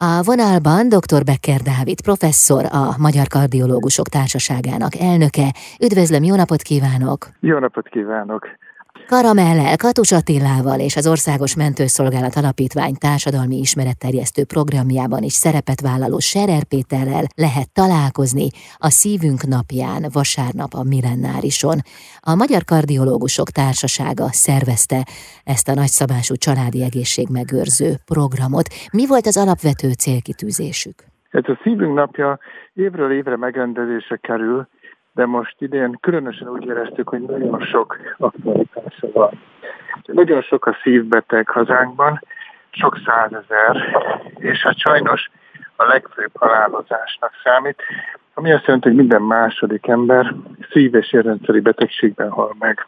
A vonalban dr. Becker Dávid, professzor, a Magyar Kardiológusok Társaságának elnöke. Üdvözlöm, jó napot kívánok! Jó napot kívánok! Karamellel, Katus Attilával és az Országos Mentőszolgálat Alapítvány társadalmi ismeretterjesztő programjában is szerepet vállaló Serer Péterrel lehet találkozni a Szívünk napján, vasárnap a Millennárison. A Magyar Kardiológusok Társasága szervezte ezt a nagyszabású családi egészségmegőrző programot. Mi volt az alapvető célkitűzésük? Ez a Szívünk napja évről évre megrendezése kerül, de most idén különösen úgy éreztük, hogy nagyon sok aktualitása van. Nagyon sok a szívbeteg hazánkban, sok százezer, és hát sajnos a legfőbb halálozásnak számít, ami azt jelenti, hogy minden második ember szív- és érrendszeri betegségben hal meg.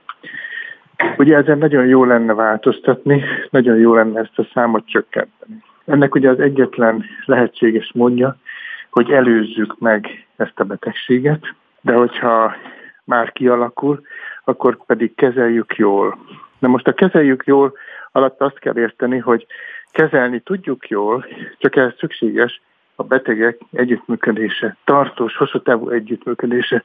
Ugye ezen nagyon jó lenne változtatni, nagyon jó lenne ezt a számot csökkenteni. Ennek ugye az egyetlen lehetséges módja, hogy előzzük meg ezt a betegséget, de hogyha már kialakul, akkor pedig kezeljük jól. Na most a kezeljük jól alatt azt kell érteni, hogy kezelni tudjuk jól, csak ez szükséges a betegek együttműködése, tartós, hosszú távú együttműködése.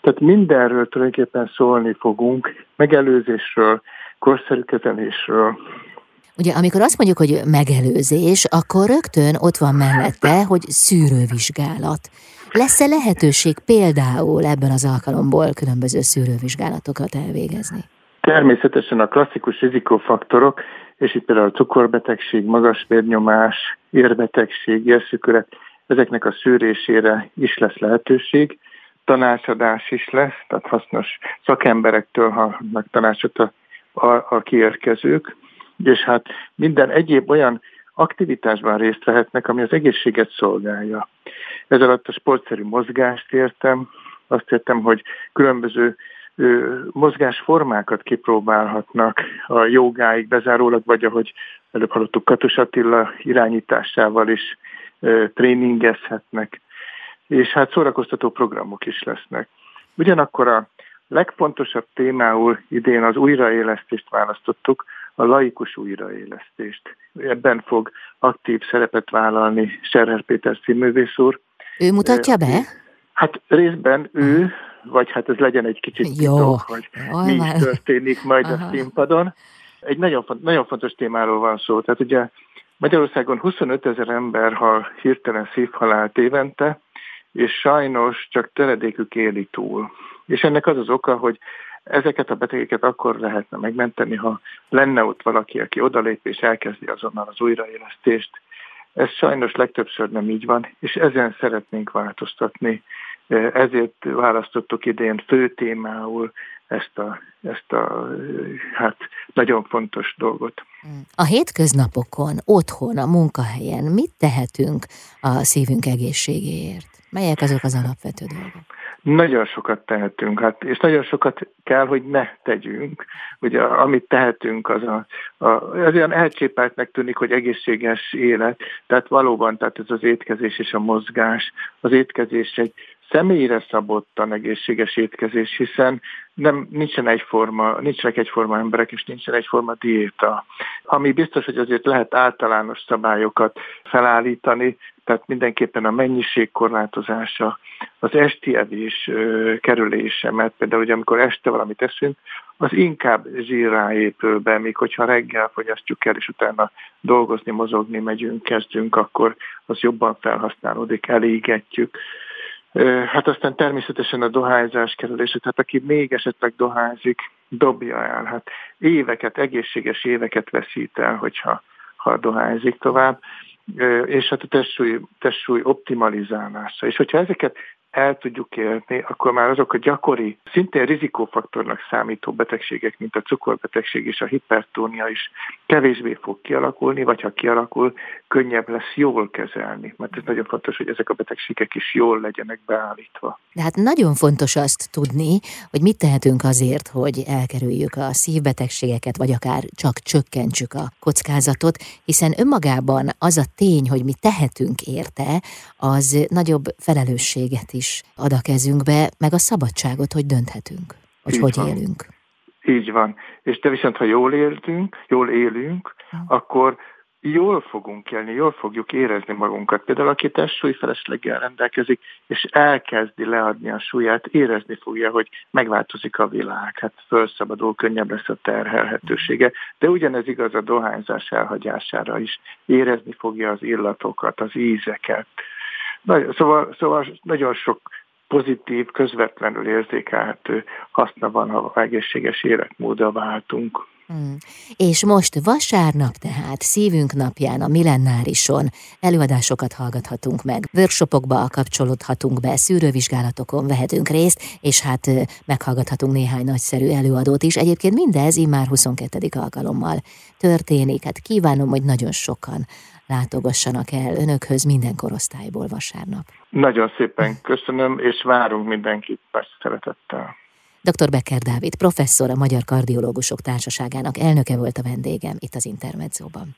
Tehát mindenről tulajdonképpen szólni fogunk, megelőzésről, korszerű kezelésről. Ugye, amikor azt mondjuk, hogy megelőzés, akkor rögtön ott van mellette, hogy szűrővizsgálat. Lesz-e lehetőség például ebben az alkalomból különböző szűrővizsgálatokat elvégezni? Természetesen a klasszikus rizikófaktorok, és itt például a cukorbetegség, magas vérnyomás, érbetegség, érszükület, ezeknek a szűrésére is lesz lehetőség. Tanácsadás is lesz, tehát hasznos szakemberektől hallnak tanácsot a, a, a kiérkezők, és hát minden egyéb olyan aktivitásban részt vehetnek, ami az egészséget szolgálja. Ez alatt a sportszerű mozgást értem, azt értem, hogy különböző mozgásformákat kipróbálhatnak a jogáig bezárólag, vagy ahogy előbb hallottuk Katus Attila irányításával is tréningezhetnek, és hát szórakoztató programok is lesznek. Ugyanakkor a legfontosabb témául idén az újraélesztést választottuk, a laikus újraélesztést. Ebben fog aktív szerepet vállalni Serher Péter színművész úr. Ő mutatja be? Hát részben ő, vagy hát ez legyen egy kicsit Jó. titok, hogy mi is történik majd Aha. a színpadon. Egy nagyon, nagyon fontos témáról van szó. Tehát ugye Magyarországon 25 ezer ember hal hirtelen szívhalált évente, és sajnos csak töredékük éli túl. És ennek az az oka, hogy Ezeket a betegeket akkor lehetne megmenteni, ha lenne ott valaki, aki odalép és elkezdi azonnal az újraélesztést. Ez sajnos legtöbbször nem így van, és ezen szeretnénk változtatni. Ezért választottuk idén fő témául ezt a, ezt a hát nagyon fontos dolgot. A hétköznapokon, otthon, a munkahelyen mit tehetünk a szívünk egészségéért? Melyek azok az alapvető dolgok? Nagyon sokat tehetünk, hát, és nagyon sokat kell, hogy ne tegyünk. Ugye amit tehetünk, az, a, a, az olyan elcsépeltnek tűnik, hogy egészséges élet, tehát valóban tehát ez az étkezés és a mozgás. Az étkezés egy személyre szabottan egészséges étkezés, hiszen nem, nincsen egyforma, nincsenek egyforma emberek, és nincsen egyforma diéta. Ami biztos, hogy azért lehet általános szabályokat felállítani, tehát mindenképpen a mennyiség korlátozása, az esti evés kerülése, mert például, hogy amikor este valamit eszünk, az inkább zsírrá épül be, míg hogyha reggel fogyasztjuk el, és utána dolgozni, mozogni megyünk, kezdünk, akkor az jobban felhasználódik, elégetjük. Hát aztán természetesen a dohányzás kerülése, tehát aki még esetleg dohányzik, dobja el. Hát éveket, egészséges éveket veszít el, hogyha ha dohányzik tovább és hát a testsúly, testsúly optimalizálása. És hogyha ezeket el tudjuk érni, akkor már azok a gyakori, szintén rizikófaktornak számító betegségek, mint a cukorbetegség és a hipertónia is kevésbé fog kialakulni, vagy ha kialakul, könnyebb lesz jól kezelni. Mert ez nagyon fontos, hogy ezek a betegségek is jól legyenek beállítva. De hát nagyon fontos azt tudni, hogy mit tehetünk azért, hogy elkerüljük a szívbetegségeket, vagy akár csak csökkentsük a kockázatot, hiszen önmagában az a tény, hogy mi tehetünk érte, az nagyobb felelősséget is ad a kezünkbe, meg a szabadságot, hogy dönthetünk, hogy Így hogy van. élünk. Így van. És te viszont, ha jól éltünk, jól élünk, hm. akkor jól fogunk élni, jól fogjuk érezni magunkat. Például aki testsúlyfelesleggel rendelkezik, és elkezdi leadni a súlyát, érezni fogja, hogy megváltozik a világ, hát felszabadul, könnyebb lesz a terhelhetősége. De ugyanez igaz a dohányzás elhagyására is. Érezni fogja az illatokat, az ízeket. Szóval, szóval nagyon sok pozitív, közvetlenül érzékelhető haszna van, ha egészséges életmódra váltunk. Hmm. És most vasárnap tehát szívünk napján a millenárison előadásokat hallgathatunk meg, workshopokba kapcsolódhatunk be, szűrővizsgálatokon vehetünk részt, és hát meghallgathatunk néhány nagyszerű előadót is. Egyébként mindez immár 22. alkalommal történik. Hát kívánom, hogy nagyon sokan látogassanak el önökhöz minden korosztályból vasárnap. Nagyon szépen köszönöm, és várunk mindenkit szeretettel. Dr. Becker Dávid, professzor, a Magyar Kardiológusok Társaságának elnöke volt a vendégem itt az Intermedzóban.